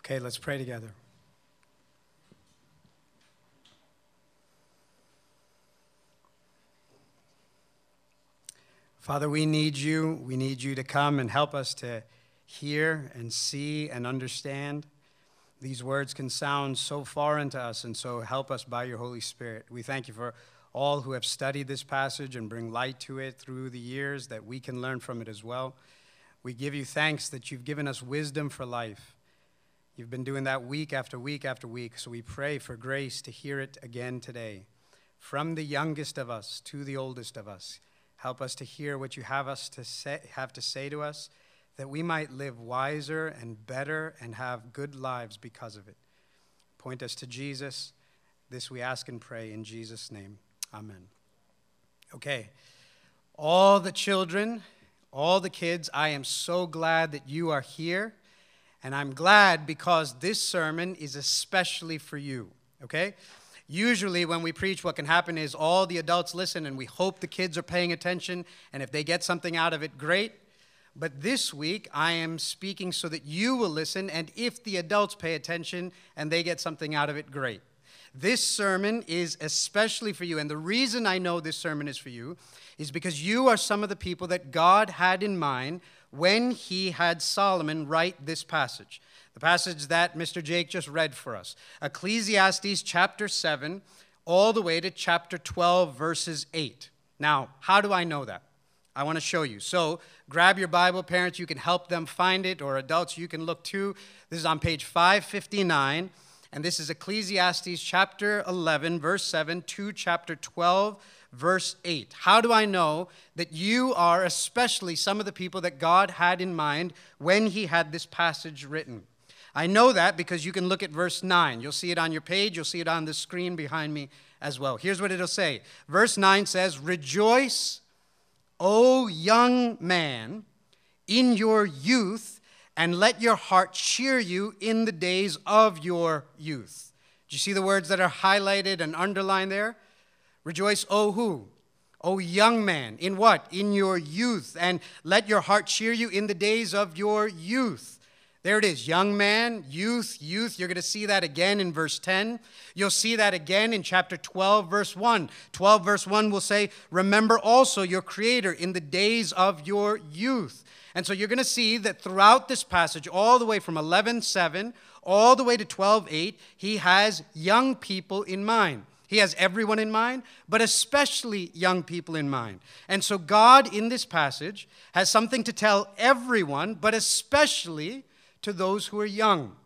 Okay, let's pray together. Father, we need you. We need you to come and help us to hear and see and understand. These words can sound so foreign to us, and so help us by your Holy Spirit. We thank you for all who have studied this passage and bring light to it through the years that we can learn from it as well. We give you thanks that you've given us wisdom for life. You've been doing that week after week after week, so we pray for grace to hear it again today. From the youngest of us to the oldest of us, help us to hear what you have us to say, have to say to us, that we might live wiser and better and have good lives because of it. Point us to Jesus. This we ask and pray in Jesus' name. Amen. Okay. All the children, all the kids, I am so glad that you are here. And I'm glad because this sermon is especially for you, okay? Usually, when we preach, what can happen is all the adults listen and we hope the kids are paying attention. And if they get something out of it, great. But this week, I am speaking so that you will listen. And if the adults pay attention and they get something out of it, great. This sermon is especially for you. And the reason I know this sermon is for you is because you are some of the people that God had in mind when he had Solomon write this passage. The passage that Mr. Jake just read for us Ecclesiastes chapter 7, all the way to chapter 12, verses 8. Now, how do I know that? I want to show you. So, grab your Bible, parents, you can help them find it, or adults, you can look too. This is on page 559, and this is Ecclesiastes chapter 11, verse 7 to chapter 12, verse 8. How do I know that you are especially some of the people that God had in mind when He had this passage written? I know that because you can look at verse 9. You'll see it on your page, you'll see it on the screen behind me as well. Here's what it'll say Verse 9 says, Rejoice, O young man, in your youth, and let your heart cheer you in the days of your youth. Do you see the words that are highlighted and underlined there? Rejoice, O who? O young man, in what? In your youth, and let your heart cheer you in the days of your youth. There it is, young man, youth, youth. You're going to see that again in verse 10. You'll see that again in chapter 12, verse 1. 12, verse 1 will say, Remember also your Creator in the days of your youth. And so you're going to see that throughout this passage, all the way from 11, 7, all the way to 12, 8, he has young people in mind. He has everyone in mind, but especially young people in mind. And so, God in this passage has something to tell everyone, but especially to those who are young.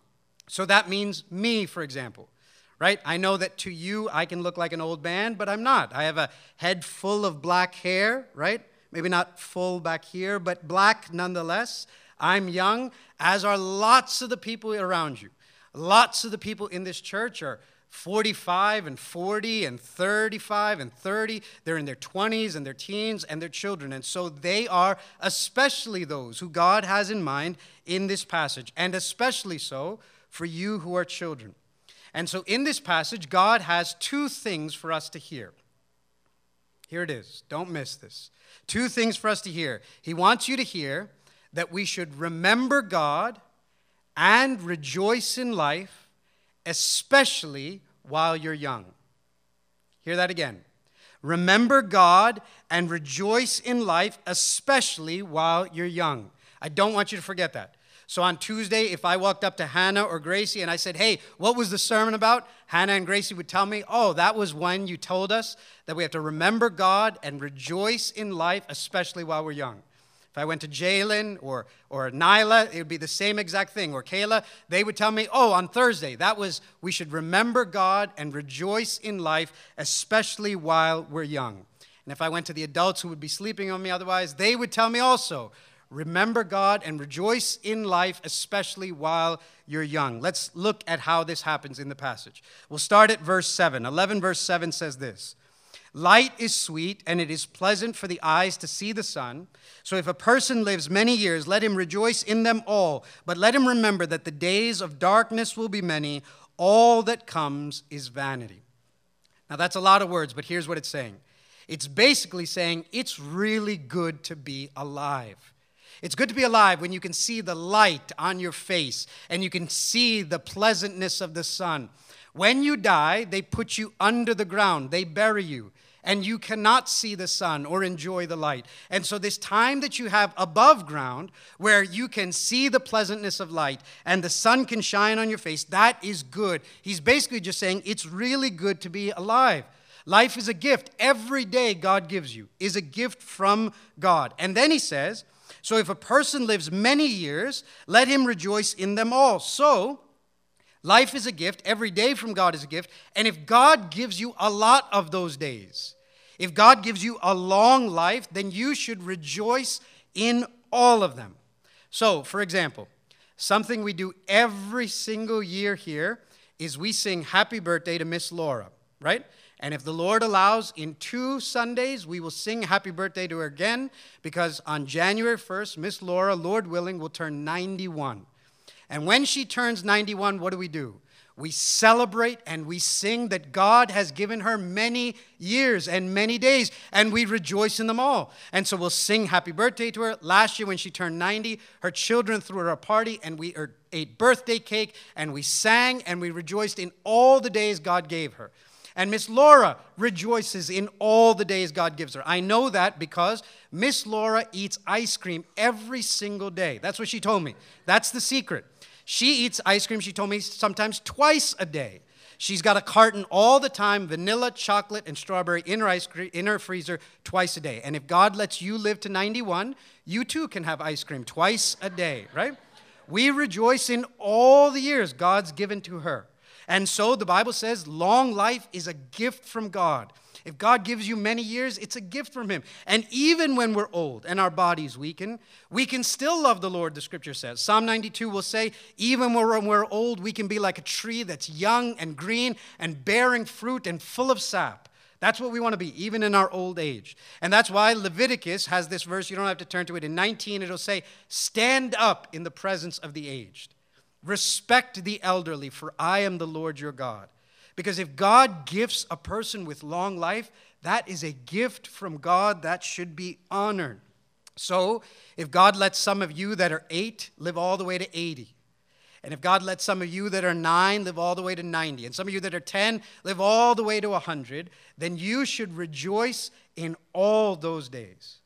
So, that means me, for example, right? I know that to you, I can look like an old man, but I'm not. I have a head full of black hair, right? Maybe not full back here, but black nonetheless. I'm young, as are lots of the people around you. Lots of the people in this church are 45 and 40 and 35 and 30. They're in their 20s and their teens and their children. And so they are especially those who God has in mind in this passage, and especially so for you who are children. And so in this passage, God has two things for us to hear. Here it is. Don't miss this. Two things for us to hear. He wants you to hear that we should remember God and rejoice in life especially while you're young. Hear that again. Remember God and rejoice in life, especially while you're young. I don't want you to forget that. So on Tuesday, if I walked up to Hannah or Gracie and I said, Hey, what was the sermon about? Hannah and Gracie would tell me, Oh, that was when you told us that we have to remember God and rejoice in life, especially while we're young. If I went to Jalen or, or Nyla, it would be the same exact thing. Or Kayla, they would tell me, oh, on Thursday, that was, we should remember God and rejoice in life, especially while we're young. And if I went to the adults who would be sleeping on me otherwise, they would tell me also, remember God and rejoice in life, especially while you're young. Let's look at how this happens in the passage. We'll start at verse 7. 11 verse 7 says this. Light is sweet, and it is pleasant for the eyes to see the sun. So if a person lives many years, let him rejoice in them all. But let him remember that the days of darkness will be many. All that comes is vanity. Now, that's a lot of words, but here's what it's saying it's basically saying it's really good to be alive. It's good to be alive when you can see the light on your face and you can see the pleasantness of the sun. When you die, they put you under the ground, they bury you, and you cannot see the sun or enjoy the light. And so, this time that you have above ground, where you can see the pleasantness of light and the sun can shine on your face, that is good. He's basically just saying it's really good to be alive. Life is a gift. Every day God gives you is a gift from God. And then he says, so if a person lives many years, let him rejoice in them all. So, life is a gift. Every day from God is a gift. And if God gives you a lot of those days, if God gives you a long life, then you should rejoice in all of them. So, for example, something we do every single year here is we sing happy birthday to Miss Laura, right? And if the Lord allows, in two Sundays, we will sing happy birthday to her again because on January 1st, Miss Laura, Lord willing, will turn 91. And when she turns 91, what do we do? We celebrate and we sing that God has given her many years and many days, and we rejoice in them all. And so we'll sing happy birthday to her. Last year, when she turned 90, her children threw her a party, and we er, ate birthday cake, and we sang, and we rejoiced in all the days God gave her. And Miss Laura rejoices in all the days God gives her. I know that because Miss Laura eats ice cream every single day. That's what she told me. That's the secret. She eats ice cream, she told me, sometimes twice a day. She's got a carton all the time, vanilla, chocolate, and strawberry in her, ice cream, in her freezer twice a day. And if God lets you live to 91, you too can have ice cream twice a day, right? We rejoice in all the years God's given to her. And so the Bible says long life is a gift from God. If God gives you many years, it's a gift from Him. And even when we're old and our bodies weaken, we can still love the Lord, the scripture says. Psalm 92 will say, even when we're old, we can be like a tree that's young and green and bearing fruit and full of sap. That's what we want to be, even in our old age. And that's why Leviticus has this verse, you don't have to turn to it. In 19, it'll say, Stand up in the presence of the aged. Respect the elderly, for I am the Lord your God. Because if God gifts a person with long life, that is a gift from God that should be honored. So, if God lets some of you that are eight live all the way to 80, and if God lets some of you that are nine live all the way to 90, and some of you that are 10 live all the way to 100, then you should rejoice in all those days.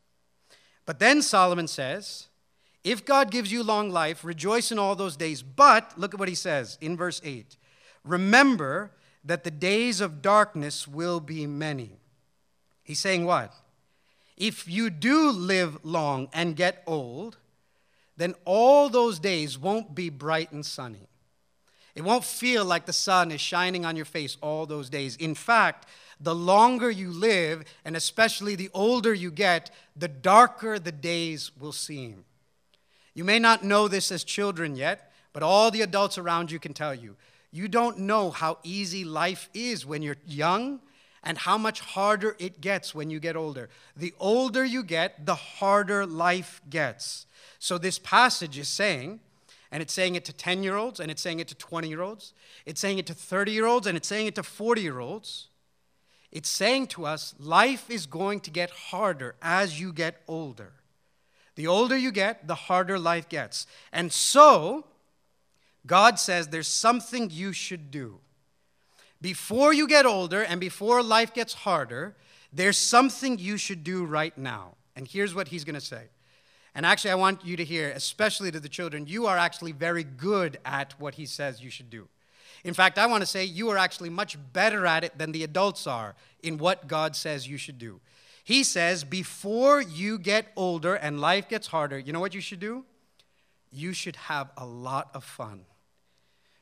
But then Solomon says, if God gives you long life, rejoice in all those days. But look at what he says in verse 8 Remember that the days of darkness will be many. He's saying what? If you do live long and get old, then all those days won't be bright and sunny. It won't feel like the sun is shining on your face all those days. In fact, the longer you live, and especially the older you get, the darker the days will seem. You may not know this as children yet, but all the adults around you can tell you. You don't know how easy life is when you're young and how much harder it gets when you get older. The older you get, the harder life gets. So, this passage is saying, and it's saying it to 10 year olds, and it's saying it to 20 year olds, it's saying it to 30 year olds, and it's saying it to 40 year olds. It's saying to us, life is going to get harder as you get older. The older you get, the harder life gets. And so, God says there's something you should do. Before you get older and before life gets harder, there's something you should do right now. And here's what he's going to say. And actually, I want you to hear, especially to the children, you are actually very good at what he says you should do. In fact, I want to say you are actually much better at it than the adults are in what God says you should do. He says, before you get older and life gets harder, you know what you should do? You should have a lot of fun.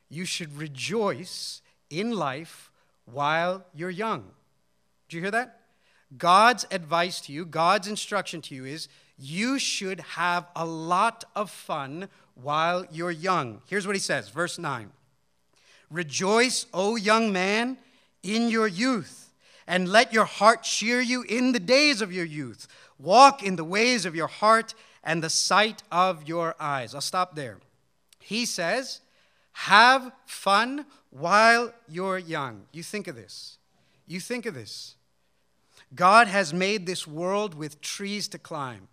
You should rejoice in life while you're young. Do you hear that? God's advice to you, God's instruction to you is you should have a lot of fun while you're young. Here's what he says, verse 9 Rejoice, O young man, in your youth and let your heart cheer you in the days of your youth. Walk in the ways of your heart and the sight of your eyes. I'll stop there. He says, have fun while you're young. You think of this. You think of this. God has made this world with trees to climb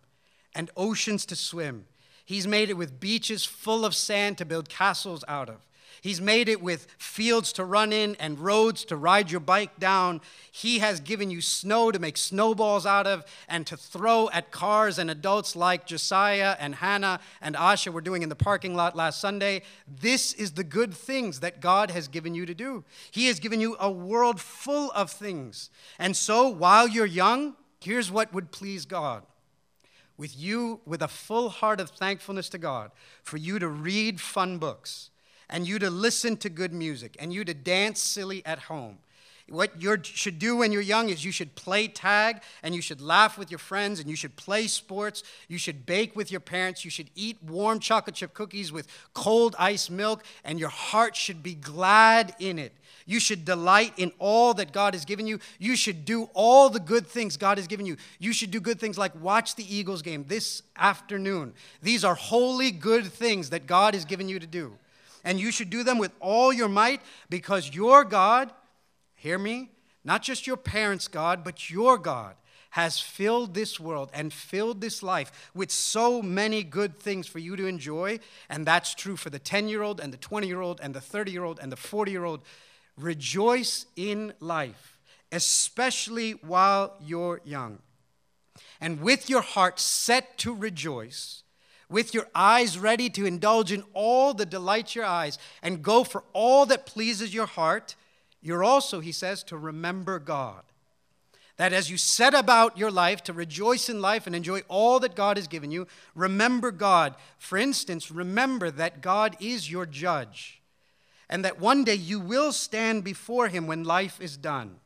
and oceans to swim. He's made it with beaches full of sand to build castles out of. He's made it with fields to run in and roads to ride your bike down. He has given you snow to make snowballs out of and to throw at cars and adults like Josiah and Hannah and Asha were doing in the parking lot last Sunday. This is the good things that God has given you to do. He has given you a world full of things. And so while you're young, here's what would please God with you with a full heart of thankfulness to God for you to read fun books and you to listen to good music and you to dance silly at home. What you should do when you're young is you should play tag and you should laugh with your friends and you should play sports. You should bake with your parents. You should eat warm chocolate chip cookies with cold ice milk and your heart should be glad in it. You should delight in all that God has given you. You should do all the good things God has given you. You should do good things like watch the Eagles game this afternoon. These are holy, good things that God has given you to do and you should do them with all your might because your God, hear me, not just your parents' God, but your God has filled this world and filled this life with so many good things for you to enjoy. And that's true for the 10 year old and the 20 year old and the 30 year old and the 40 year old. Rejoice in life, especially while you're young. And with your heart set to rejoice, with your eyes ready to indulge in all that delights your eyes and go for all that pleases your heart, you're also, he says, to remember God. That as you set about your life to rejoice in life and enjoy all that God has given you, remember God. For instance, remember that God is your judge and that one day you will stand before him when life is done.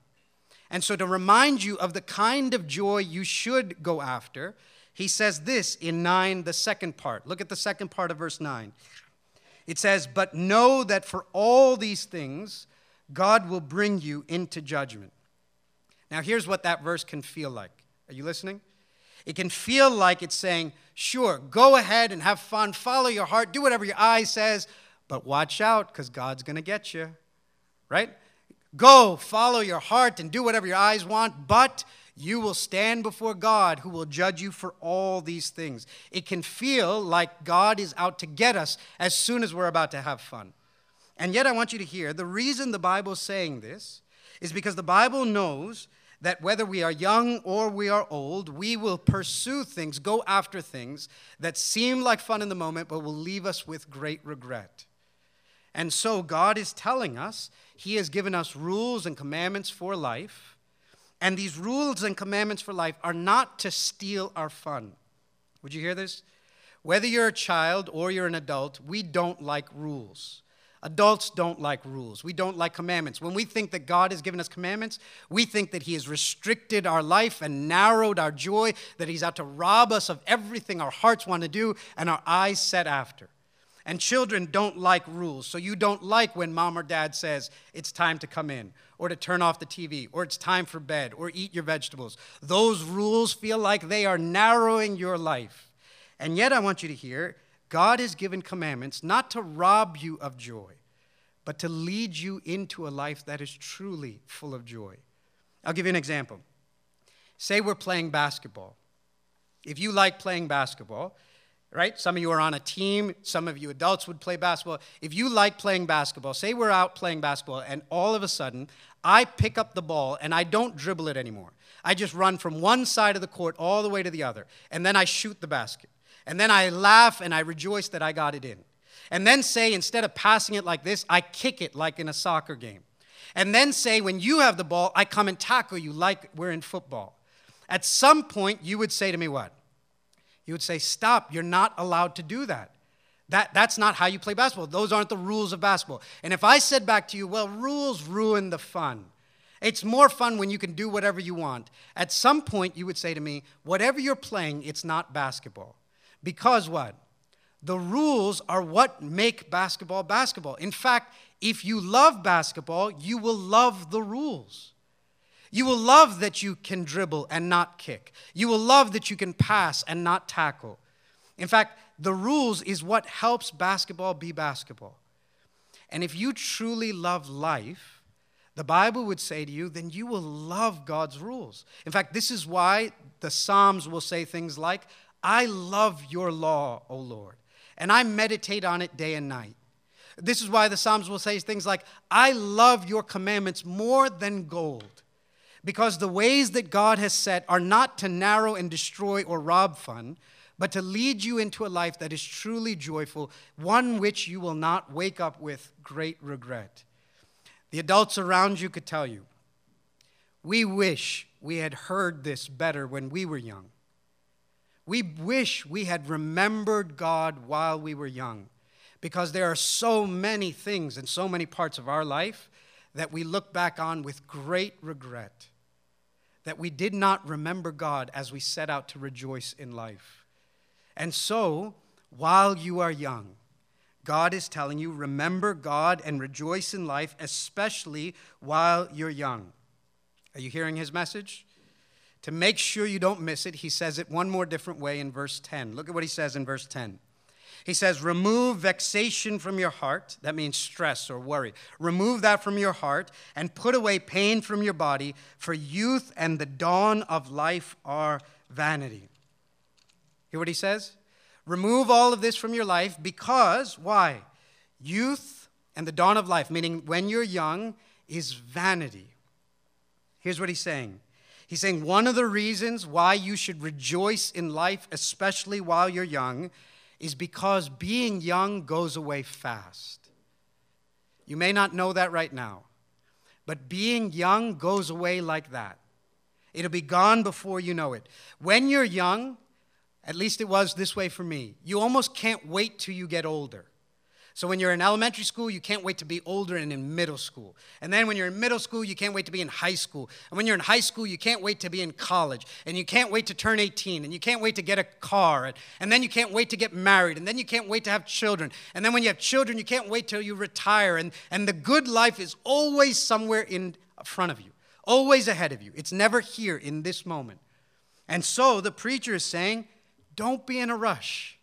And so, to remind you of the kind of joy you should go after, he says this in 9, the second part. Look at the second part of verse 9. It says, But know that for all these things, God will bring you into judgment. Now, here's what that verse can feel like. Are you listening? It can feel like it's saying, Sure, go ahead and have fun, follow your heart, do whatever your eye says, but watch out because God's going to get you. Right? Go, follow your heart, and do whatever your eyes want, but you will stand before God who will judge you for all these things. It can feel like God is out to get us as soon as we're about to have fun. And yet, I want you to hear the reason the Bible is saying this is because the Bible knows that whether we are young or we are old, we will pursue things, go after things that seem like fun in the moment, but will leave us with great regret. And so, God is telling us He has given us rules and commandments for life and these rules and commandments for life are not to steal our fun. Would you hear this? Whether you're a child or you're an adult, we don't like rules. Adults don't like rules. We don't like commandments. When we think that God has given us commandments, we think that He has restricted our life and narrowed our joy, that He's out to rob us of everything our hearts want to do and our eyes set after. And children don't like rules. So you don't like when mom or dad says it's time to come in, or to turn off the TV, or it's time for bed, or eat your vegetables. Those rules feel like they are narrowing your life. And yet, I want you to hear God has given commandments not to rob you of joy, but to lead you into a life that is truly full of joy. I'll give you an example. Say we're playing basketball. If you like playing basketball, right? Some of you are on a team, some of you adults would play basketball. If you like playing basketball, say we're out playing basketball, and all of a sudden I pick up the ball and I don't dribble it anymore. I just run from one side of the court all the way to the other, and then I shoot the basket. And then I laugh and I rejoice that I got it in. And then say, instead of passing it like this, I kick it like in a soccer game. And then say, when you have the ball, I come and tackle you like we're in football. At some point, you would say to me, What? He would say, Stop, you're not allowed to do that. that. That's not how you play basketball. Those aren't the rules of basketball. And if I said back to you, Well, rules ruin the fun. It's more fun when you can do whatever you want. At some point, you would say to me, Whatever you're playing, it's not basketball. Because what? The rules are what make basketball basketball. In fact, if you love basketball, you will love the rules. You will love that you can dribble and not kick. You will love that you can pass and not tackle. In fact, the rules is what helps basketball be basketball. And if you truly love life, the Bible would say to you, then you will love God's rules. In fact, this is why the Psalms will say things like, I love your law, O Lord, and I meditate on it day and night. This is why the Psalms will say things like, I love your commandments more than gold, because the ways that God has set are not to narrow and destroy or rob fun, but to lead you into a life that is truly joyful, one which you will not wake up with great regret. The adults around you could tell you, we wish we had heard this better when we were young. We wish we had remembered God while we were young because there are so many things and so many parts of our life that we look back on with great regret that we did not remember God as we set out to rejoice in life. And so, while you are young, God is telling you, remember God and rejoice in life, especially while you're young. Are you hearing his message? To make sure you don't miss it, he says it one more different way in verse 10. Look at what he says in verse 10. He says, Remove vexation from your heart. That means stress or worry. Remove that from your heart and put away pain from your body, for youth and the dawn of life are vanity. Hear what he says? Remove all of this from your life because, why? Youth and the dawn of life, meaning when you're young, is vanity. Here's what he's saying He's saying one of the reasons why you should rejoice in life, especially while you're young, is because being young goes away fast. You may not know that right now, but being young goes away like that. It'll be gone before you know it. When you're young, at least it was this way for me, you almost can't wait till you get older. So when you're in elementary school, you can't wait to be older and in middle school. And then when you're in middle school, you can't wait to be in high school. And when you're in high school, you can't wait to be in college. And you can't wait to turn 18. And you can't wait to get a car. And, then you can't wait to get married. And then you can't wait to have children. And then when you have children, you can't wait till you retire. And, and the good life is always somewhere in front of you, always ahead of you. It's never here in this moment. And so the preacher is saying, don't be in a rush.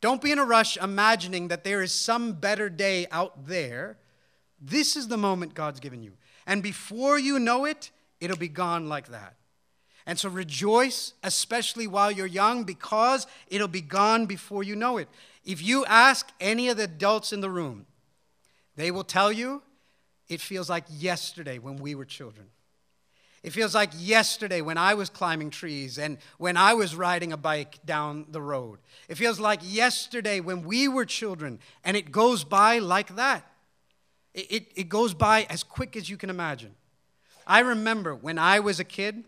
Don't be in a rush imagining that there is some better day out there. This is the moment God's given you. And before you know it, it'll be gone like that. And so rejoice, especially while you're young, because it'll be gone before you know it. If you ask any of the adults in the room, they will tell you it feels like yesterday when we were children. It feels like yesterday when I was climbing trees and when I was riding a bike down the road. It feels like yesterday when we were children, and it goes by like that. It, it, it, goes by as quick as you can imagine. I remember when I was a kid,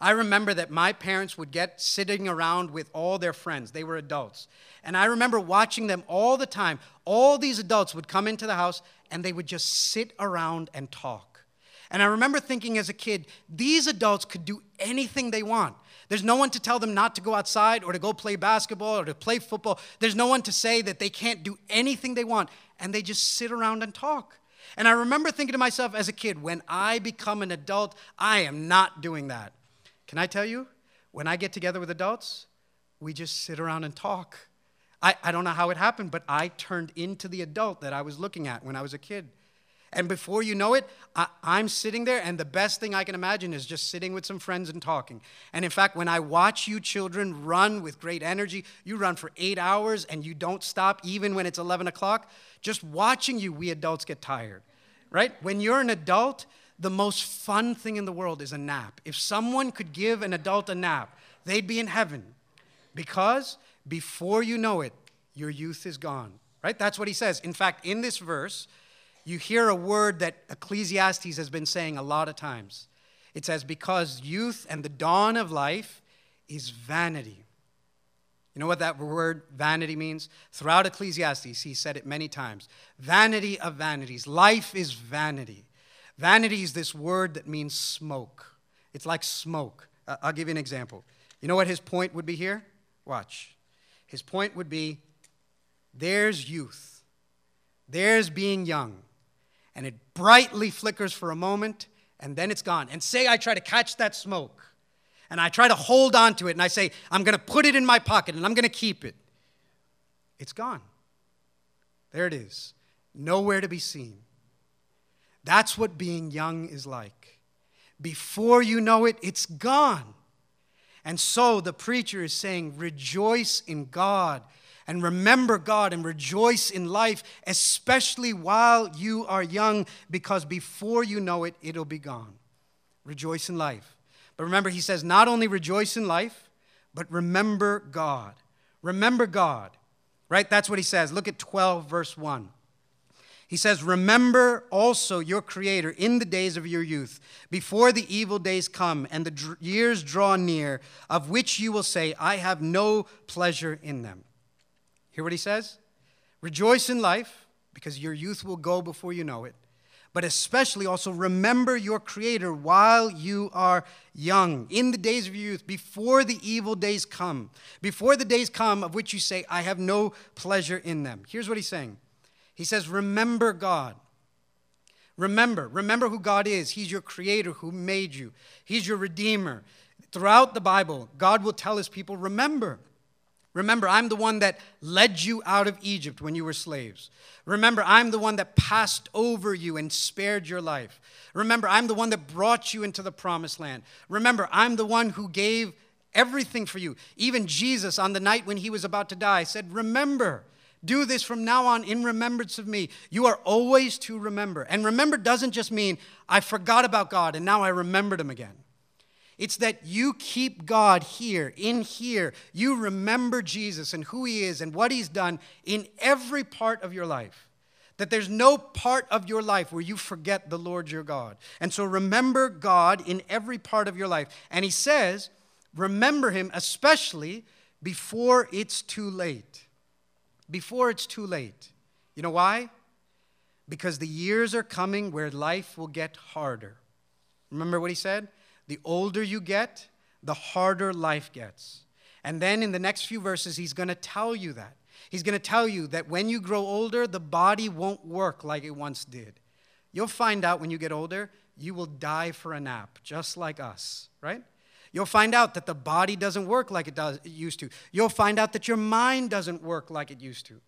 I remember that my parents would get sitting around with all their friends. They were adults. And I remember watching them all the time. All these adults would come into the house and they would just sit around and talk. And I remember thinking as a kid, these adults could do anything they want. There's no one to tell them not to go outside or to go play basketball or to play football. There's no one to say that they can't do anything they want. And they just sit around and talk. And I remember thinking to myself as a kid, when I become an adult, I am not doing that. Can I tell you? When I get together with adults, we just sit around and talk. I, I don't know how it happened, but I turned into the adult that I was looking at when I was a kid. And before you know it, I, am sitting there, and the best thing I can imagine is just sitting with some friends and talking. And in fact, when I watch you children run with great energy, you run for eight hours and you don't stop even when it's 11 o'clock. Just watching you, we adults get tired, right? When you're an adult, the most fun thing in the world is a nap. If someone could give an adult a nap, they'd be in heaven because before you know it, your youth is gone, right? That's what he says. In fact, in this verse, you hear a word that Ecclesiastes has been saying a lot of times. It says, Because youth and the dawn of life is vanity. You know what that word vanity means? Throughout Ecclesiastes, he said it many times. Vanity of vanities. Life is vanity. Vanity is this word that means smoke. It's like smoke. I'll give you an example. You know what his point would be here? Watch. His point would be there's youth, there's being young, and it brightly flickers for a moment and then it's gone. And say I try to catch that smoke and I try to hold on to it and I say, I'm going to put it in my pocket and I'm going to keep it. It's gone. There it is. Nowhere to be seen. That's what being young is like. Before you know it, it's gone. And so the preacher is saying, rejoice in God and remember God and rejoice in life, especially while you are young, because before you know it, it'll be gone. Rejoice in life. But remember, he says, not only rejoice in life, but remember God. Remember God, right? That's what he says. Look at 12, verse 1. He says, Remember also your Creator in the days of your youth, before the evil days come and the years draw near, of which you will say, I have no pleasure in them. Hear what he says? Rejoice in life, because your youth will go before you know it. But especially also remember your Creator while you are young, in the days of your youth, before the evil days come, before the days come of which you say, I have no pleasure in them. Here's what he's saying He says, Remember God. Remember, remember who God is. He's your creator who made you, He's your redeemer. Throughout the Bible, God will tell his people, Remember. Remember, I'm the one that led you out of Egypt when you were slaves. Remember, I'm the one that passed over you and spared your life. Remember, I'm the one that brought you into the promised land. Remember, I'm the one who gave everything for you. Even Jesus, on the night when he was about to die, said, Remember, do this from now on in remembrance of me. You are always to remember. And remember doesn't just mean I forgot about God and now I remembered him again. It's that you keep God here, in here. You remember Jesus and who he is and what he's done in every part of your life. That there's no part of your life where you forget the Lord your God. And so remember God in every part of your life. And he says, remember him especially before it's too late. Before it's too late. You know why? Because the years are coming where life will get harder. Remember what he said? The older you get, the harder life gets. And then in the next few verses, he's going to tell you that. He's going to tell you that when you grow older, the body won't work like it once did. You'll find out when you get older, you will die for a nap, just like us, right? You'll find out that the body doesn't work like it, does, it used to. You'll find out that your mind doesn't work like it used to.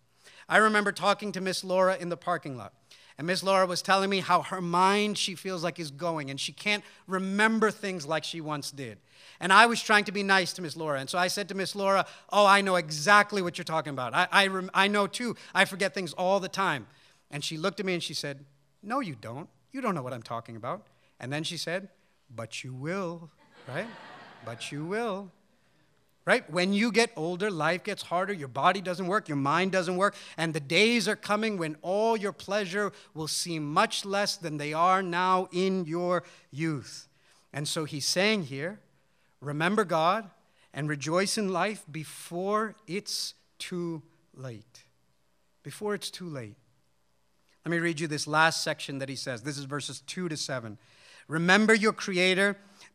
I remember talking to Miss Laura in the parking lot. And Miss Laura was telling me how her mind, she feels like, is going, and she can't remember things like she once did. And I was trying to be nice to Miss Laura. And so I said to Miss Laura, Oh, I know exactly what you're talking about. I, I, rem- I know too. I forget things all the time. And she looked at me and she said, No, you don't. You don't know what I'm talking about. And then she said, But you will, right? but you will right? When you get older, life gets harder, your body doesn't work, your mind doesn't work, and the days are coming when all your pleasure will seem much less than they are now in your youth. And so he's saying here, remember God and rejoice in life before it's too late. Before it's too late. Let me read you this last section that he says. This is verses 2 to 7. Remember your Creator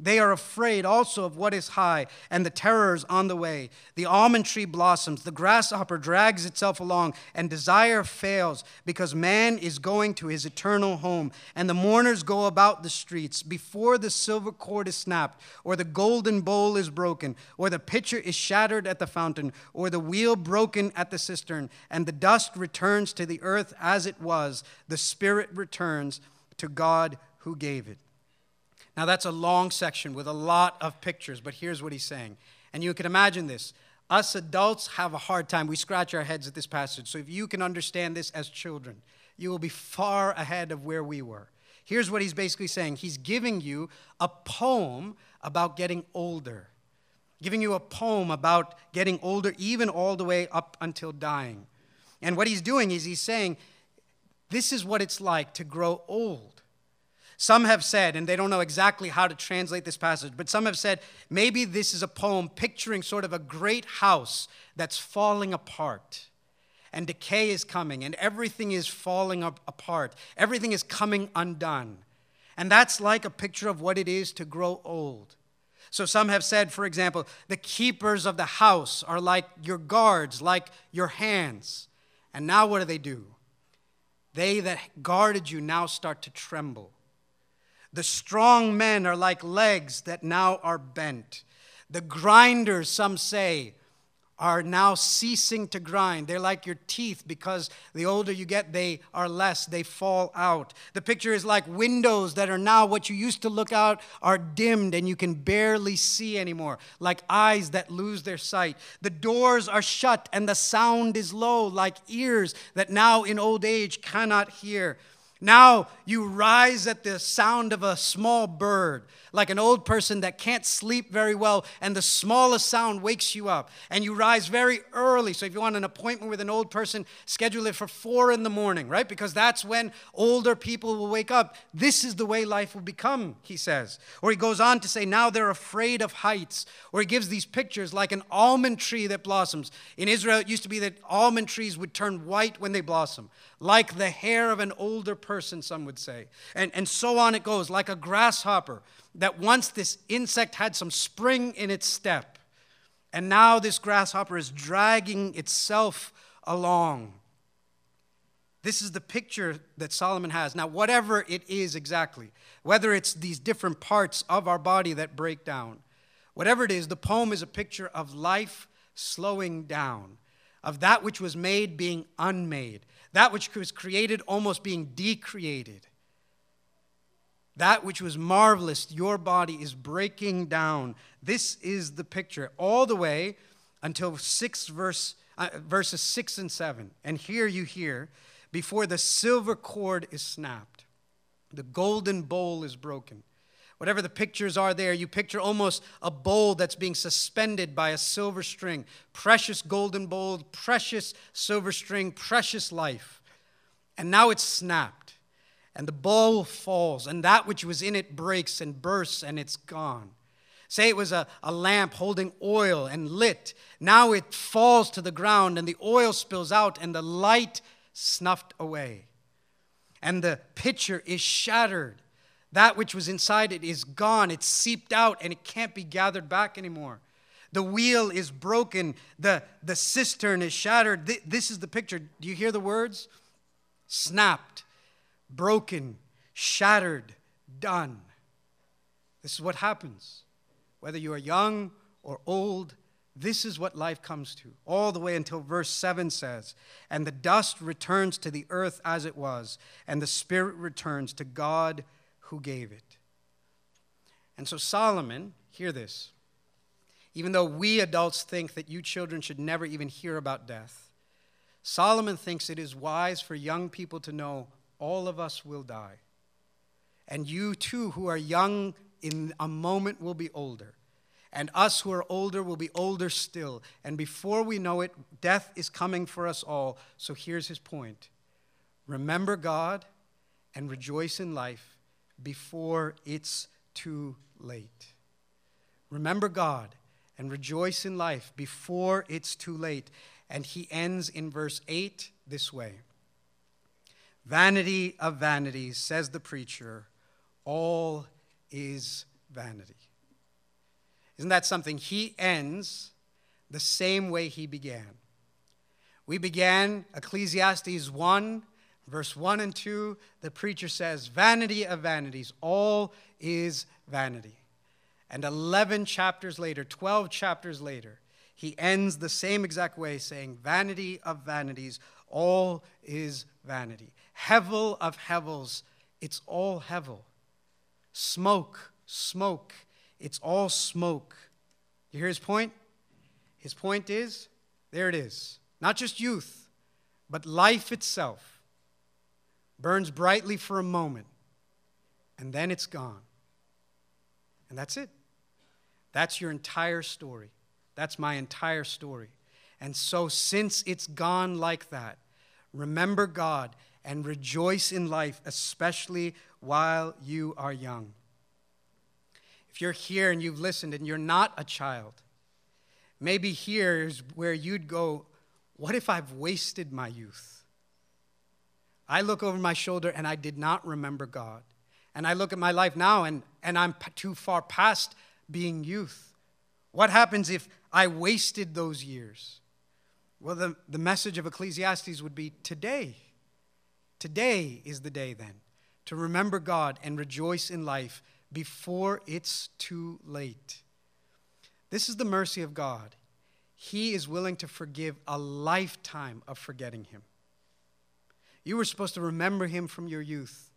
They are afraid also of what is high and the terrors on the way. The almond tree blossoms, the grasshopper drags itself along, and desire fails because man is going to his eternal home. And the mourners go about the streets before the silver cord is snapped, or the golden bowl is broken, or the pitcher is shattered at the fountain, or the wheel broken at the cistern, and the dust returns to the earth as it was, the spirit returns to God who gave it. Now, that's a long section with a lot of pictures, but here's what he's saying. And you can imagine this. Us adults have a hard time. We scratch our heads at this passage. So, if you can understand this as children, you will be far ahead of where we were. Here's what he's basically saying He's giving you a poem about getting older, giving you a poem about getting older, even all the way up until dying. And what he's doing is he's saying, This is what it's like to grow old. Some have said, and they don't know exactly how to translate this passage, but some have said maybe this is a poem picturing sort of a great house that's falling apart. And decay is coming, and everything is falling apart. Everything is coming undone. And that's like a picture of what it is to grow old. So some have said, for example, the keepers of the house are like your guards, like your hands. And now what do they do? They that guarded you now start to tremble. The strong men are like legs that now are bent. The grinders, some say, are now ceasing to grind. They're like your teeth because the older you get, they are less, they fall out. The picture is like windows that are now what you used to look out are dimmed and you can barely see anymore, like eyes that lose their sight. The doors are shut and the sound is low, like ears that now in old age cannot hear. Now you rise at the sound of a small bird like an old person that can't sleep very well, and the smallest sound wakes you up, and you rise very early. So, if you want an appointment with an old person, schedule it for four in the morning, right? Because that's when older people will wake up. This is the way life will become, he says. Or he goes on to say, now they're afraid of heights. Or he gives these pictures like an almond tree that blossoms. In Israel, it used to be that almond trees would turn white when they blossom, like the hair of an older person, some would say. And, and so on it goes, like a grasshopper that once this insect had some spring in its step, and now this grasshopper is dragging itself along. This is the picture that Solomon has. Now, whatever it is exactly, whether it's these different parts of our body that break down, whatever it is, the poem is a picture of life slowing down, of that which was made being unmade, that which was created almost being decreated. That which was marvelous, your body is breaking down. This is the picture, all the way until six verse, uh, verses 6 and 7. And here you hear, before the silver cord is snapped, the golden bowl is broken. Whatever the pictures are there, you picture almost a bowl that's being suspended by a silver string. Precious golden bowl, precious silver string, precious life. And now it's snapped and the bowl falls, and that which was in it breaks and bursts, and it's gone. Say it was a, a lamp holding oil and lit. Now it falls to the ground, and the oil spills out, and the light snuffed away. And the pitcher is shattered. That which was inside it is gone. It's seeped out, and it can't be gathered back anymore. The wheel is broken. The, the cistern is shattered. This is the picture. Do you hear the words? Snapped broken, shattered, done. This is what happens. Whether you are young or old, this is what life comes to, all the way until verse 7 says, And the dust returns to the earth as it was, and the spirit returns to God who gave it. And so, Solomon, hear this. Even though we adults think that you children should never even hear about death, Solomon thinks it is wise for young people to know all of us will die. And you too, who are young, in a moment will be older. And us who are older will be older still. And before we know it, death is coming for us all. So here's his point remember God and rejoice in life before it's too late. Remember God and rejoice in life before it's too late. And he ends in verse 8 this way Vanity of vanities, says the preacher, all is vanity. Isn't that something? He ends the same way he began. We began Ecclesiastes 1, verse 1 and 2. The preacher says, Vanity of vanities, all is vanity. And 11 chapters later, 12 chapters later, he ends the same exact way, saying, Vanity of vanities, all is vanity. Hevel of hevels, it's all hevel. Smoke, smoke, it's all smoke. You hear his point? His point is there it is. Not just youth, but life itself burns brightly for a moment, and then it's gone. And that's it. That's your entire story. That's my entire story. And so, since it's gone like that, remember God and rejoice in life, especially while you are young. If you're here and you've listened and you're not a child, maybe here's where you'd go, What if I've wasted my youth? I look over my shoulder and I did not remember God. And I look at my life now and, and I'm too far past being youth? What happens if I wasted those years? Well, the, the message of Ecclesiastes would be today. Today is the day then to remember God and rejoice in life before it's too late. This is the mercy of God. He is willing to forgive a lifetime of forgetting Him. You were supposed to remember Him from your youth,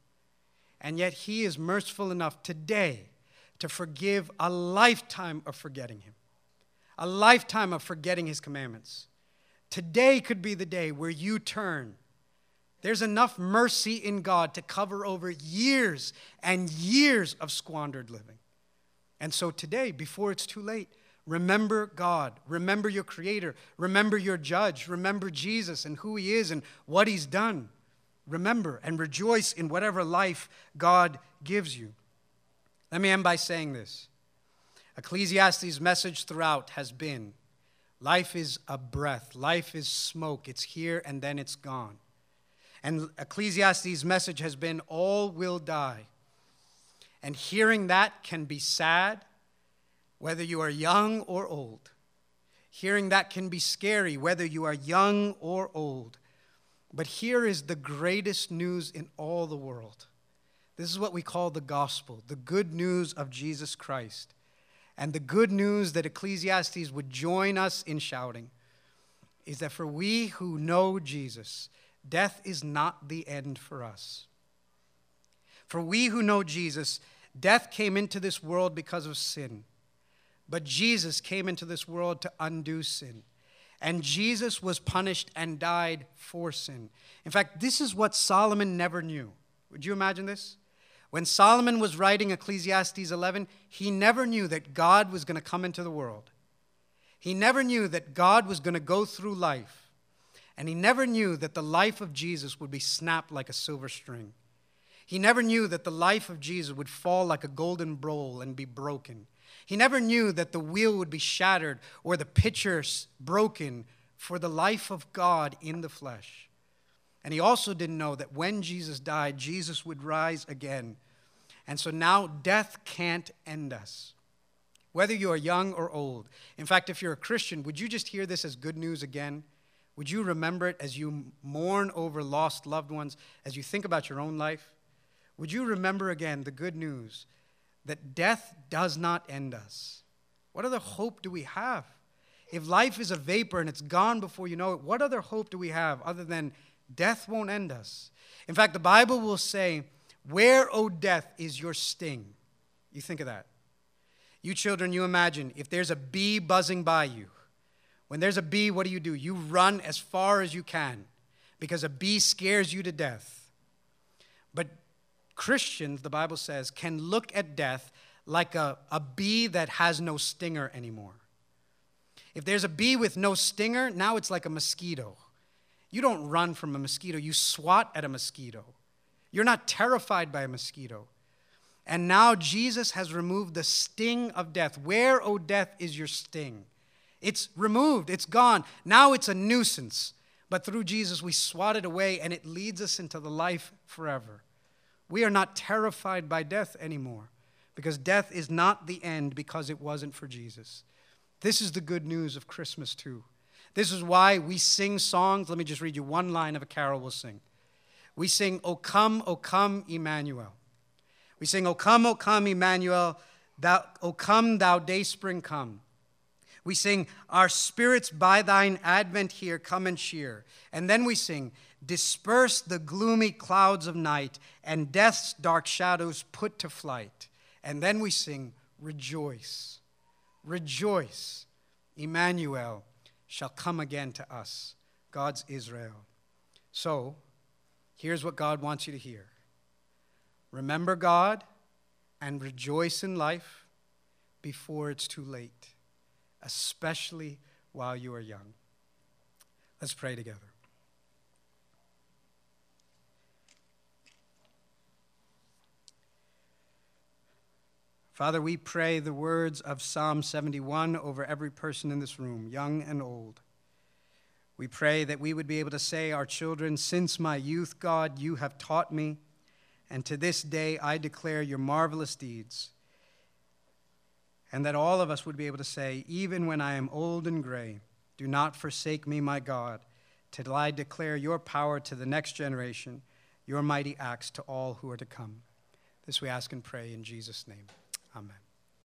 and yet He is merciful enough today to forgive a lifetime of forgetting Him, a lifetime of forgetting His commandments. Today could be the day where you turn. There's enough mercy in God to cover over years and years of squandered living. And so today, before it's too late, remember God, remember your Creator, remember your Judge, remember Jesus and who He is and what He's done. Remember and rejoice in whatever life God gives you. Let me end by saying this Ecclesiastes' message throughout has been life is a breath, life is smoke. It's here and then it's gone. And Ecclesiastes' message has been all will die. And hearing that can be sad, whether you are young or old. Hearing that can be scary, whether you are young or old. But here is the greatest news in all the world this is what we call the gospel, the good news of Jesus Christ. And the good news that Ecclesiastes would join us in shouting is that for we who know Jesus, death is not the end for us. For we who know Jesus, death came into this world because of sin. But Jesus came into this world to undo sin. And Jesus was punished and died for sin. In fact, this is what Solomon never knew. Would you imagine this? When Solomon was writing Ecclesiastes 11, he never knew that God was going to come into the world. He never knew that God was going to go through life. And he never knew that the life of Jesus would be snapped like a silver string. He never knew that the life of Jesus would fall like a golden bowl and be broken. He never knew that the wheel would be shattered or the pitchers broken for the life of God in the flesh. And he also didn't know that when Jesus died, Jesus would rise again. And so now death can't end us, whether you are young or old. In fact, if you're a Christian, would you just hear this as good news again? Would you remember it as you mourn over lost loved ones, as you think about your own life? Would you remember again the good news that death does not end us? What other hope do we have? If life is a vapor and it's gone before you know it, what other hope do we have other than Death won't end us. In fact, the Bible will say, Where, O death, is your sting? You think of that. You children, you imagine if there's a bee buzzing by you. When there's a bee, what do you do? You run as far as you can because a bee scares you to death. But Christians, the Bible says, can look at death like a, a bee that has no stinger anymore. If there's a bee with no stinger, now it's like a mosquito. You don't run from a mosquito, you swat at a mosquito. You're not terrified by a mosquito. And now Jesus has removed the sting of death. Where, O oh, death, is your sting? It's removed, it's gone. Now it's a nuisance. But through Jesus, we swat it away and it leads us into the life forever. We are not terrified by death anymore because death is not the end because it wasn't for Jesus. This is the good news of Christmas, too. This is why we sing songs. Let me just read you one line of a carol we'll sing. We sing, O come, O come, Emmanuel. We sing, O come, O come, Emmanuel. Thou, o come, thou day spring, come. We sing, Our spirits by thine advent here come and cheer. And then we sing, Disperse the gloomy clouds of night, and death's dark shadows put to flight. And then we sing, Rejoice, rejoice, Emmanuel shall come again to us, God's Israel. So, here's what God wants you to hear remember God and rejoice in life before it's too late, especially while you are young. Let's pray together. Father, we pray the words of Psalm 71 over every person in this room, young and old. We pray that we would be able to say, Our children, since my youth, God, you have taught me, and to this day I declare your marvelous deeds. and that all of us would be able to say, Even when I am old and gray, do not forsake me, my God, till I declare your power to the next generation, your mighty acts to all who are to come. This we ask and pray in Jesus' name. Amen.